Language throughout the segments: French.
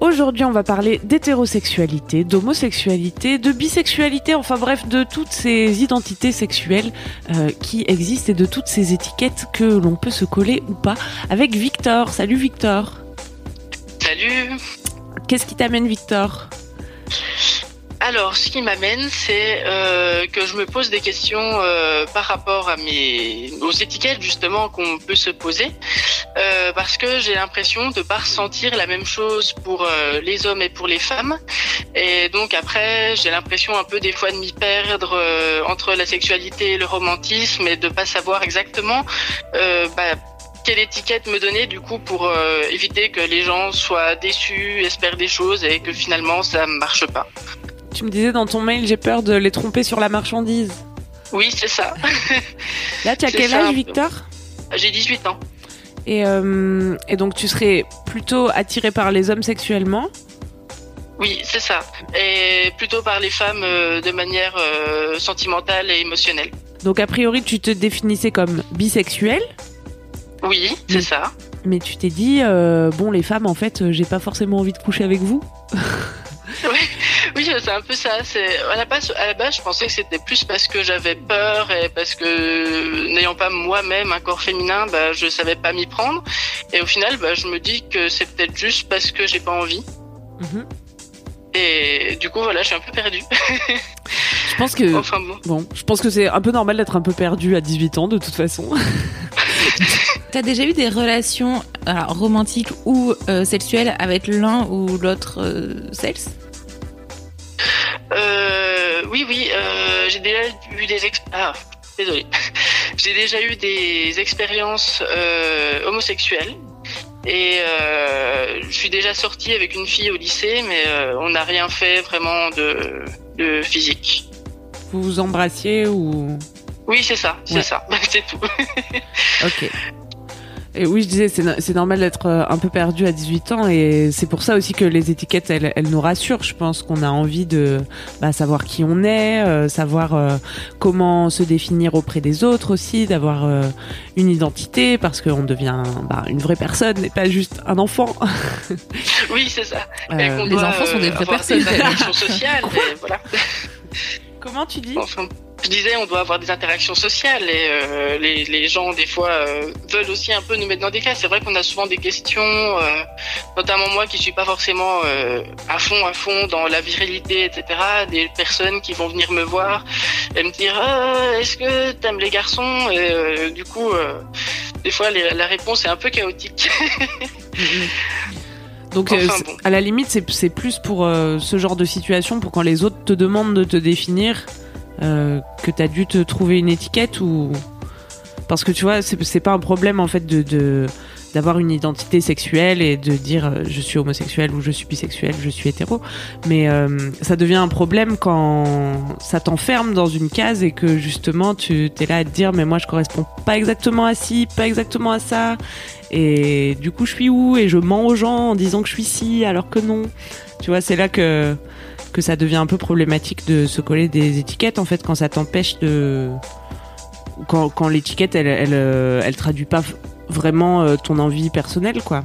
Aujourd'hui, on va parler d'hétérosexualité, d'homosexualité, de bisexualité, enfin bref, de toutes ces identités sexuelles euh, qui existent et de toutes ces étiquettes que l'on peut se coller ou pas avec Victor. Salut Victor. Salut. Qu'est-ce qui t'amène Victor? Alors, ce qui m'amène, c'est euh, que je me pose des questions euh, par rapport à mes aux étiquettes justement qu'on peut se poser, euh, parce que j'ai l'impression de pas ressentir la même chose pour euh, les hommes et pour les femmes, et donc après j'ai l'impression un peu des fois de m'y perdre euh, entre la sexualité et le romantisme et de pas savoir exactement. bah, quelle étiquette me donner du coup pour euh, éviter que les gens soient déçus, espèrent des choses et que finalement ça marche pas. Tu me disais dans ton mail, j'ai peur de les tromper sur la marchandise. Oui, c'est ça. Là, tu as quel âge. Victor? J'ai 18 ans. Et, euh, et donc tu serais plutôt attiré par les hommes sexuellement Oui, c'est ça. Et plutôt par les femmes euh, de manière euh, sentimentale et émotionnelle. Donc a priori, tu te définissais comme bisexuel Oui, c'est ça. Mais tu t'es dit, euh, bon, les femmes, en fait, j'ai pas forcément envie de coucher avec vous. Oui, c'est un peu ça. C'est à la base, à la base, je pensais que c'était plus parce que j'avais peur et parce que n'ayant pas moi-même un corps féminin, bah, je savais pas m'y prendre. Et au final, bah, je me dis que c'est peut-être juste parce que j'ai pas envie. Mhm. Et du coup, voilà, je suis un peu perdue. Je pense que, enfin bon. bon, je pense que c'est un peu normal d'être un peu perdu à 18 ans, de toute façon. T'as déjà eu des relations alors, romantiques ou euh, sexuelles avec l'un ou l'autre euh, sexe? Euh, oui, oui, euh, j'ai déjà eu des. Ah, désolé. j'ai déjà eu des expériences euh, homosexuelles. Et euh, je suis déjà sortie avec une fille au lycée, mais euh, on n'a rien fait vraiment de, de physique. Vous vous embrassiez ou... Oui, c'est ça, c'est Ouais. ça, c'est tout. Ok. Et oui, je disais, c'est no- c'est normal d'être euh, un peu perdu à 18 ans et c'est pour ça aussi que les étiquettes, elles, elles nous rassurent. Je pense qu'on a envie de bah, savoir qui on est, euh, savoir euh, comment se définir auprès des autres aussi, d'avoir euh, une identité parce qu'on devient bah, une vraie personne et pas juste un enfant. Oui, c'est ça. Euh, les doit, enfants sont des vraies personnes. Des interactions sociales, voilà. Comment tu dis? Enfin, je disais, on doit avoir des interactions sociales et euh, les, les gens, des fois, euh, veulent aussi un peu nous mettre dans des cases. C'est vrai qu'on a souvent des questions, euh, notamment moi qui suis pas forcément à fond, à fond dans la virilité, etc. Des personnes qui vont venir me voir et me dire Ah, Est-ce que t'aimes les garçons? Et du coup, des fois, les- la réponse est un peu chaotique. Donc Enfin, c'est- bon. à la limite, c'est plus pour ce genre de situation, pour quand les autres te demandent de te définir, euh, que t'as dû te trouver une étiquette ou parce que tu vois, c'est pas un problème en fait de d'avoir une identité sexuelle et de dire euh, je suis homosexuel ou je suis bisexuel, je suis hétéro, mais euh, ça devient un problème quand ça t'enferme dans une case et que justement tu t'es là à te dire mais moi je corresponds pas exactement à ci, pas exactement à ça et du coup je suis où et je mens aux gens en disant que je suis ci alors que non. Tu vois, c'est là que que ça devient un peu problématique de se coller des étiquettes en fait quand ça t'empêche de quand, quand l'étiquette elle elle euh, elle traduit pas vraiment euh, ton envie personnelle quoi.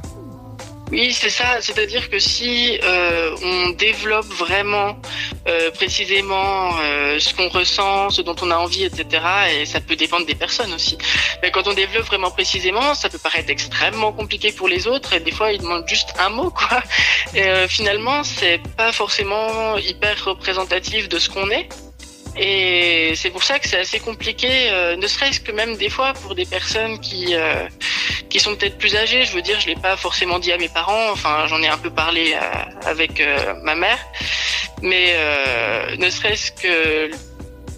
Oui, c'est ça. C'est-à-dire que si euh, on développe vraiment euh, précisément euh, ce qu'on ressent, ce dont on a envie, etc. Et ça peut dépendre des personnes aussi. Mais quand on développe vraiment précisément, ça peut paraître extrêmement compliqué pour les autres. Et des fois, ils demandent juste un mot, quoi. Et euh, finalement, c'est pas forcément hyper représentatif de ce qu'on est. Et c'est pour ça que c'est assez compliqué, euh, ne serait-ce que même des fois pour des personnes qui euh, qui sont peut-être plus âgées. Je veux dire, je l'ai pas forcément dit à mes parents. Enfin, j'en ai un peu parlé euh, avec euh, ma mère, mais euh, ne serait-ce que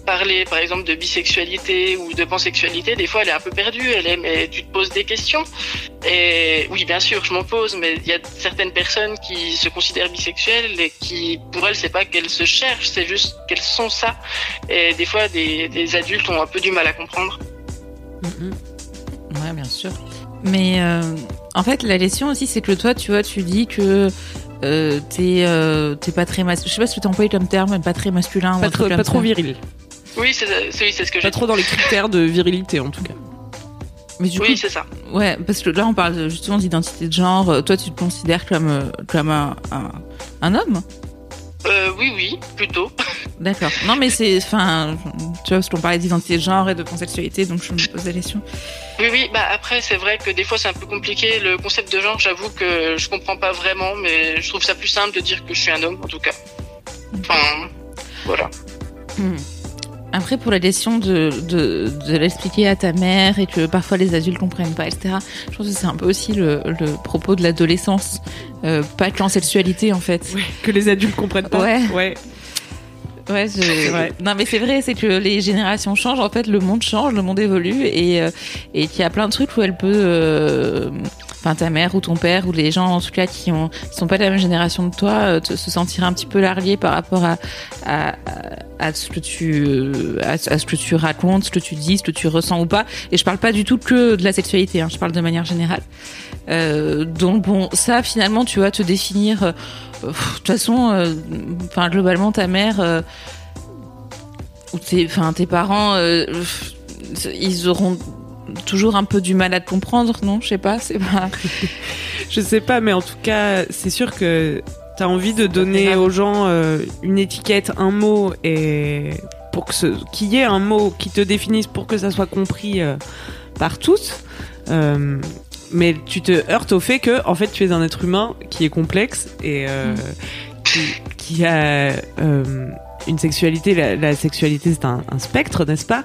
parler, par exemple, de bisexualité ou de pansexualité, des fois, elle est un peu perdue. Elle est, mais tu te poses des questions. Et oui, bien sûr, je m'en pose, mais il y a certaines personnes qui se considèrent bisexuelles et qui, pour elles, c'est pas qu'elles se cherchent, c'est juste qu'elles sont ça. Et des fois, des, adultes ont un peu du mal à comprendre. Ouais, bien sûr. Mais euh, en fait, la question aussi, c'est que toi, tu vois, tu dis que euh, t'es euh, t'es pas très masculin. Je sais pas si tu employé comme terme, pas très masculin. ou Pas trop, pas trop viril. Oui, c'est oui, c'est ce que j'ai Pas trop dans les critères de virilité en tout cas. Mais du Oui, c'est ça. ouais, parce que là, on parle justement d'identité de genre. Euh, Toi, tu te considères comme euh, comme un, un, un homme? Euh, oui, oui, plutôt. D'accord. Non, mais c'est, enfin, tu vois, parce qu'on parlait d'identité de genre et de pansexualité, donc je me pose la question. Oui, oui, bah après, c'est vrai que des fois, c'est un peu compliqué. Le concept de genre, j'avoue que je comprends pas vraiment, mais je trouve ça plus simple de dire que je suis un homme, en tout cas. Enfin, voilà. Hmm. Après, pour la question de, de, de l'expliquer à ta mère et que parfois les adultes comprennent pas, etc., je pense que c'est un peu aussi le, le propos de l'adolescence. Euh, pas que en sexualité, en fait. Que les adultes comprennent pas. Ouais. ouais. Ouais, je-. Non, mais c'est vrai, c'est que les générations changent. En fait, le monde change, le monde évolue, et euh, et qu'il y a plein de trucs où elle peut, euh, ta mère ou ton père ou les gens en tout cas qui ont sont pas de la même génération de toi, euh, te- se sentir un petit peu largués par rapport à à, à- à ce que tu euh, à, ce que tu racontes, ce que tu dis, ce que tu ressens ou pas. Et je parle pas du tout que de la sexualité. Hein, je parle de manière générale. Euh, donc bon, ça finalement, tu vas te définir. De toute façon, enfin globalement, ta mère ou tes, enfin tes parents, ils auront toujours un peu du mal à te comprendre, non? Je sais pas, c'est pas. Je sais pas, mais en tout cas, c'est sûr que t'as envie de donner aux gens euh, une étiquette, un mot, et pour que ce, qu'il y ait un mot qui te définisse pour que ça soit compris euh, par tous. Euh, mais tu te heurtes au fait que, en fait, tu es un être humain qui est complexe et euh, qui, qui a une sexualité. La, la sexualité, c'est un, un spectre, n'est-ce pas?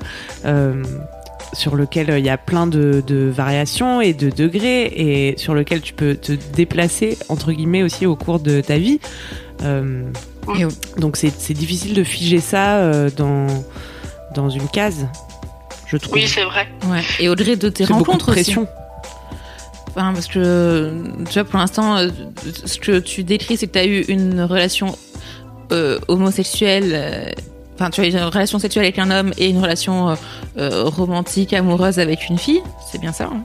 Sur lequel euh, il y a plein de, de variations et de degrés et sur lequel tu peux te déplacer entre guillemets aussi au cours de ta vie. Euh, Et- donc c'est c'est difficile de figer ça euh, dans dans une case, je trouve. Oui, c'est vrai. Ouais. Et au-delà de tes beaucoup de rencontres aussi. Enfin, parce que tu vois, pour l'instant, ce que tu décris, c'est que tu as eu une relation euh, homosexuelle. Enfin, tu as une relation sexuelle avec un homme et une relation euh, euh, romantique, amoureuse avec une fille. C'est bien ça. hein?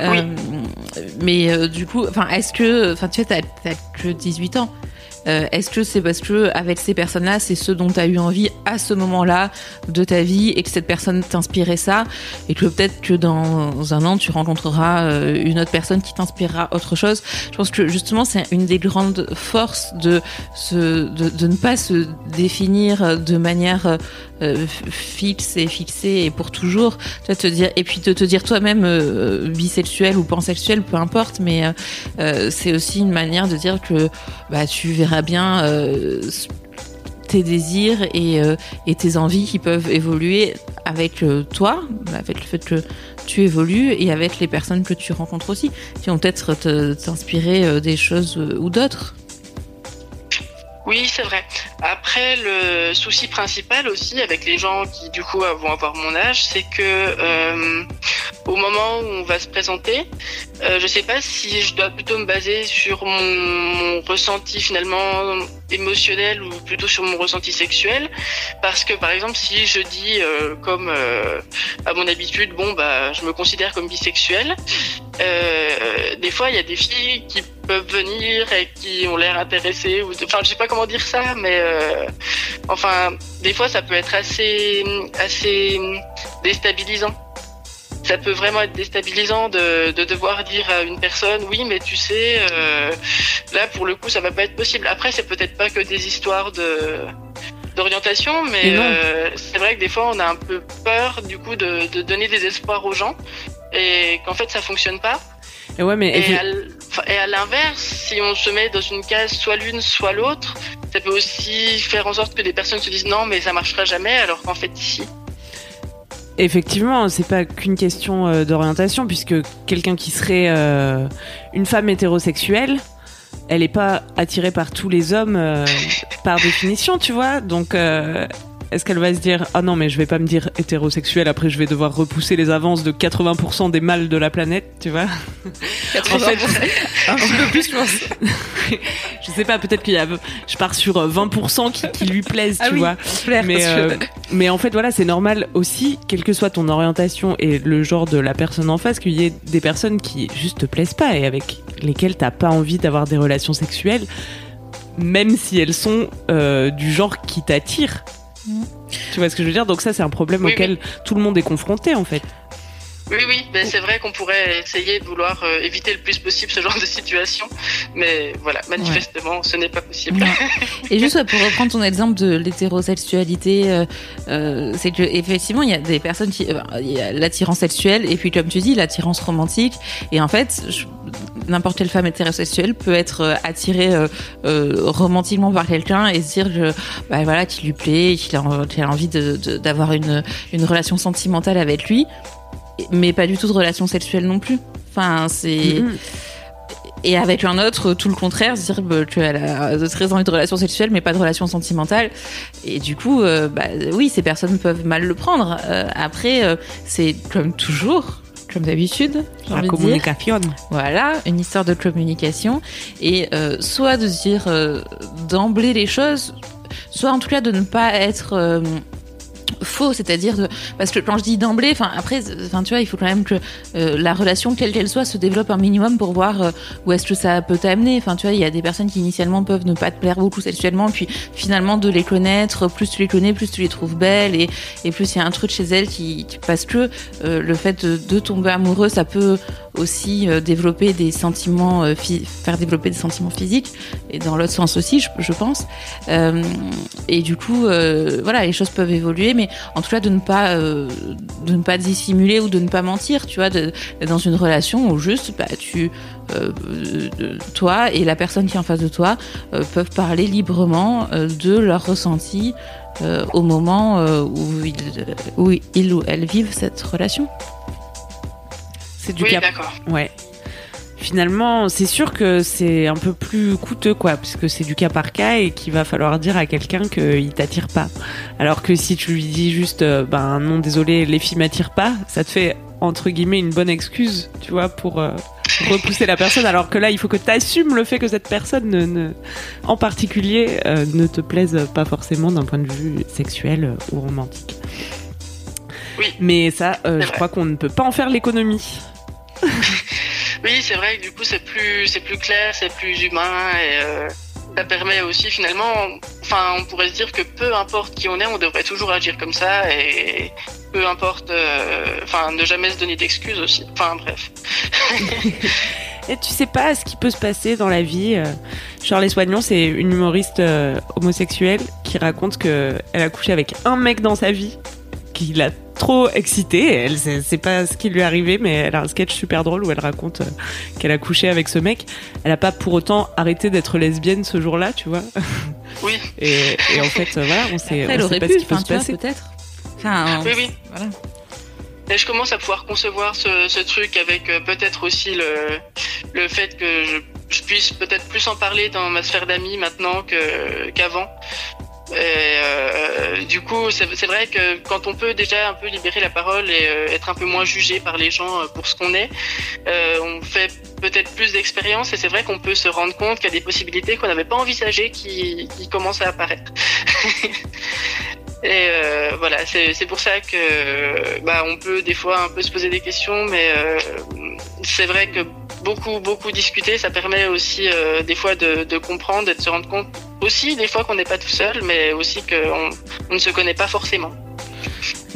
Oui. Euh, mais euh, du coup, est-ce que, enfin, tu vois, t'as que 18 ans. Euh, Est-ce que c'est parce que avec ces personnes-là, c'est ce dont tu as eu envie à ce moment-là de ta vie et que cette personne t'inspirait ça? Et que peut-être que dans un an tu rencontreras une autre personne qui t'inspirera autre chose. Je pense que justement c'est une des grandes forces de de, ne pas se définir de manière fixe et fixée et pour toujours. Tu te dire et puis de te dire toi-même euh, bisexuel ou pansexuel, peu importe, mais euh, euh, c'est aussi une manière de dire que bah tu verras bien. Euh, tes désirs et, et tes envies qui peuvent évoluer avec toi, avec le fait que tu évolues et avec les personnes que tu rencontres aussi, qui vont peut-être t'inspirer des choses ou d'autres. Oui, c'est vrai. Après, le souci principal aussi avec les gens qui du coup vont avoir mon âge, c'est que au moment où on va se présenter, euh, je sais pas si je dois plutôt me baser sur mon, ressenti finalement émotionnel ou plutôt sur mon ressenti sexuel, parce que par exemple si je dis euh, comme euh, à mon habitude, bon bah je me considère comme bisexuel, euh, des fois il y a des filles qui peuvent venir et qui ont l'air intéressées enfin je sais pas comment dire ça mais enfin des fois ça peut être assez assez déstabilisant ça peut vraiment être déstabilisant de, de devoir dire à une personne oui mais tu sais euh, là pour le coup ça va pas être possible. Après c'est peut-être pas que des histoires de d'orientation, mais euh, c'est vrai que des fois on a un peu peur du coup de, de donner des espoirs aux gens et qu'en fait ça fonctionne pas. Et ouais, mais Et à, l'inverse, si on se met dans une case soit l'une soit l'autre, ça peut aussi faire en sorte que des personnes se disent non mais ça marchera jamais alors qu'en fait si. Effectivement, c'est pas qu'une question euh, d'orientation, puisque quelqu'un qui serait euh, une femme hétérosexuelle, elle est pas attirée par tous les hommes euh, par définition, tu vois. Donc, est-ce qu'elle va se dire ah non mais je vais pas me dire hétérosexuelle, après je vais devoir repousser les avances de 80% des mâles de la planète, tu vois En fait, un peu plus, je pense. je sais pas, peut-être qu'il y a, je pars sur euh, 20% qui, qui lui plaisent, tu Ah oui, vois. clair, Mais, euh, mais en fait, voilà, c'est normal aussi, quelle que soit ton orientation et le genre de la personne en face, qu'il y ait des personnes qui juste te plaisent pas et avec lesquelles t'as pas envie d'avoir des relations sexuelles, même si elles sont euh, du genre qui t'attire. Tu vois ce que je veux dire? Donc ça, c'est un problème Oui, auquel tout le monde est confronté, en fait. Oui oui, ben, c'est vrai qu'on pourrait essayer de vouloir euh, éviter le plus possible ce genre de situation, mais voilà manifestement ce n'est pas possible. Et juste pour reprendre ton exemple de l'hétérosexualité, euh, euh, c'est que effectivement il y a des personnes qui, euh, il y a l'attirance sexuelle et puis comme tu dis l'attirance romantique. Et en fait, je- n'importe quelle femme hétérosexuelle peut être attirée euh, romantiquement par quelqu'un et se dire que bah, voilà qu'il lui plaît, qu'il a, a envie de- de- d'avoir une une relation sentimentale avec lui, mais pas du tout de relation sexuelle non plus. Enfin c'est Mhm. et avec un autre, tout le contraire, se dire bah, qu'elle a très envie de relations sexuelles, mais pas de relations sentimentales. Et du coup, euh, bah, oui, ces personnes peuvent mal le prendre. Euh, après, euh, c'est comme toujours, comme d'habitude, La dire. communication. Voilà, une histoire de communication. Et soit de dire d'emblée les choses, soit en tout cas de ne pas être faux, c'est-à-dire de parce que quand je dis d'emblée, enfin après, enfin tu vois, il faut quand même que euh, la relation quelle qu'elle soit se développe un minimum pour voir euh, où est-ce que ça peut t'amener. Enfin tu vois, il y a des personnes qui initialement peuvent ne pas te plaire beaucoup sexuellement, puis finalement de les connaître, plus tu les connais, plus tu les trouves belles et, et plus il y a un truc chez elles qui, parce que euh, le fait de tomber amoureux, ça peut aussi euh, développer des sentiments, euh, faire développer des sentiments physiques et dans l'autre sens aussi, je, pense. Euh, et du coup, voilà, les choses peuvent évoluer, mais en tout cas de ne pas de ne pas dissimuler ou de ne pas mentir, tu vois, dans une relation où juste bah, tu toi et la personne qui est en face de toi peuvent parler librement de leurs ressentis au moment où où ils ou elles vivent cette relation. C'est du Oui cas d'accord. Ouais. Finalement, c'est sûr que c'est un peu plus coûteux, quoi, puisque c'est du cas par cas et qu'il va falloir dire à quelqu'un qu'il t'attire pas. Alors que si tu lui dis juste, euh, ben non, désolé, les filles m'attirent pas, ça te fait entre guillemets une bonne excuse, tu vois, pour euh, repousser la personne. Alors que là, il faut que tu assumes le fait que cette personne, ne, ne- en particulier, euh, ne te plaise pas forcément d'un point de vue sexuel ou romantique. Oui. Mais ça, euh, je crois qu'on ne peut pas en faire l'économie. Oui, c'est vrai que du coup c'est plus c'est plus clair, c'est plus humain et euh, ça permet aussi finalement, enfin on pourrait se dire que peu importe qui on est, on devrait toujours agir comme ça et peu importe, euh, enfin ne jamais se donner d'excuses aussi. Enfin bref. Et tu sais pas ce qui peut se passer dans la vie. euh. Charles Soignon, c'est une humoriste euh, homosexuelle qui raconte que elle a couché avec un mec dans sa vie qui l'a trop excitée. Elle sait c'est pas ce qui lui est arrivé, mais elle a un sketch super drôle où elle raconte euh, qu'elle a couché avec ce mec. Elle a pas pour autant arrêté d'être lesbienne ce jour-là, tu vois. Oui, Et, et en fait, euh, voilà, on sait, Après, elle on sait aurait pas pu, ce qui peut se tu vois, passer. peut-être. Enfin, oui, oui. voilà. Et je commence à pouvoir concevoir ce, ce truc avec euh, peut-être aussi le, le fait que je, je puisse peut-être plus en parler dans ma sphère d'amis maintenant que qu'avant. Et euh, du coup, c'est vrai que quand on peut déjà un peu libérer la parole et euh, être un peu moins jugé par les gens euh, pour ce qu'on est, euh, on fait peut-être plus d'expérience et c'est vrai qu'on peut se rendre compte qu'il y a des possibilités qu'on n'avait pas envisagées qui, qui commencent à apparaître. Et euh, voilà, c'est pour ça que bah on peut des fois un peu se poser des questions, mais euh, c'est vrai que beaucoup beaucoup discuter, ça permet aussi des fois de, de comprendre et de se rendre compte aussi des fois qu'on n'est pas tout seul, mais aussi qu'on on ne se connaît pas forcément.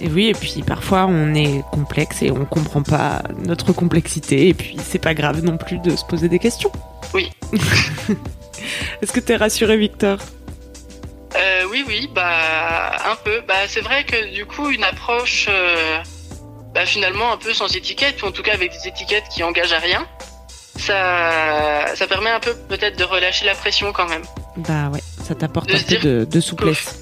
Et oui, et puis parfois on est complexe et on comprend pas notre complexité, et puis c'est pas grave non plus de se poser des questions. Oui. Est-ce que t'es rassuré, Victor? Euh, oui, oui, bah un peu. Bah c'est vrai que du coup une approche, euh, bah finalement un peu sans étiquette ou en tout cas avec des étiquettes qui engagent à rien, ça, ça permet un peu peut-être de relâcher la pression quand même. Bah ouais, ça t'apporte un peu dire de, de souplesse.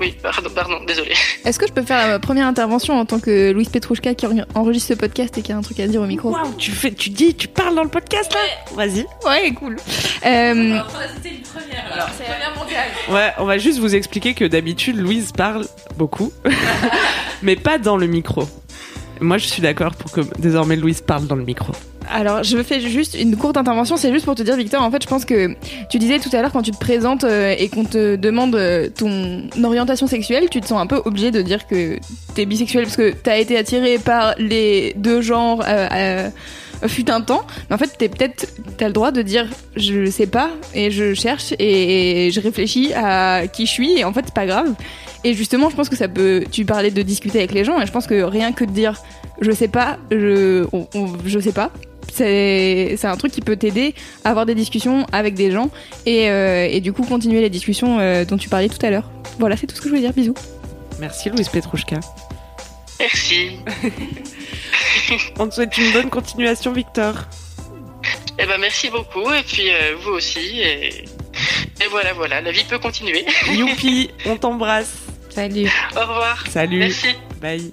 Oui, pardon, pardon, désolé. Est-ce que je peux faire la première intervention en tant que Louise Petrouchka qui enregistre ce podcast et qui a un truc à dire au micro? Waouh, tu fais, tu dis, tu parles dans le podcast là? Vas-y. Ouais, cool. Euh, C'était une première, alors. Première mondiale. Ouais, on va juste vous expliquer que d'habitude Louise parle beaucoup, mais pas dans le micro. Moi, je suis d'accord pour que désormais Louise parle dans le micro. Alors, je fais juste une courte intervention. C'est juste pour te dire, Victor, en fait, je pense que tu disais tout à l'heure, quand tu te présentes euh, et qu'on te demande euh, ton orientation sexuelle, tu te sens un peu obligé de dire que t'es bisexuel parce que t'as été attiré par les deux genres euh, fut un temps. Mais en fait, t'es peut-être, t'as le droit de dire, je sais pas, et je cherche et, je réfléchis à qui je suis, et en fait, c'est pas grave. Et justement, je pense que ça peut. Tu parlais de discuter avec les gens, et je pense que rien que de dire, je sais pas, je, on- je sais pas, c'est un truc qui peut t'aider à avoir des discussions avec des gens et, euh, et du coup continuer les discussions euh, dont tu parlais tout à l'heure. Voilà, c'est tout ce que je voulais dire. Bisous. Merci Louise Petrouchka. Merci. On te souhaite une bonne continuation, Victor. Eh ben merci beaucoup et puis euh, vous aussi et, et voilà voilà, la vie peut continuer. Youpi, on t'embrasse. Salut. Au revoir. Salut. Merci. Bye.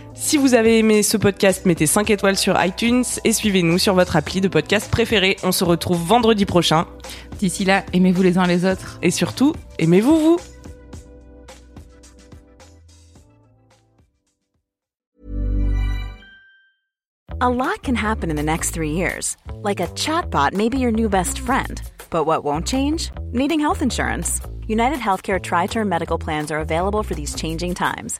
Si vous avez aimé ce podcast, mettez 5 étoiles sur iTunes et suivez-nous sur votre appli de podcast préféré. On se retrouve vendredi prochain. D'ici là, aimez-vous les uns les autres. Et surtout, aimez-vous vous A lot can happen in the next three years. Like a chatbot may be your new best friend. But what won't change? Needing health insurance. United Healthcare Tri Term Medical Plans are available for these changing times.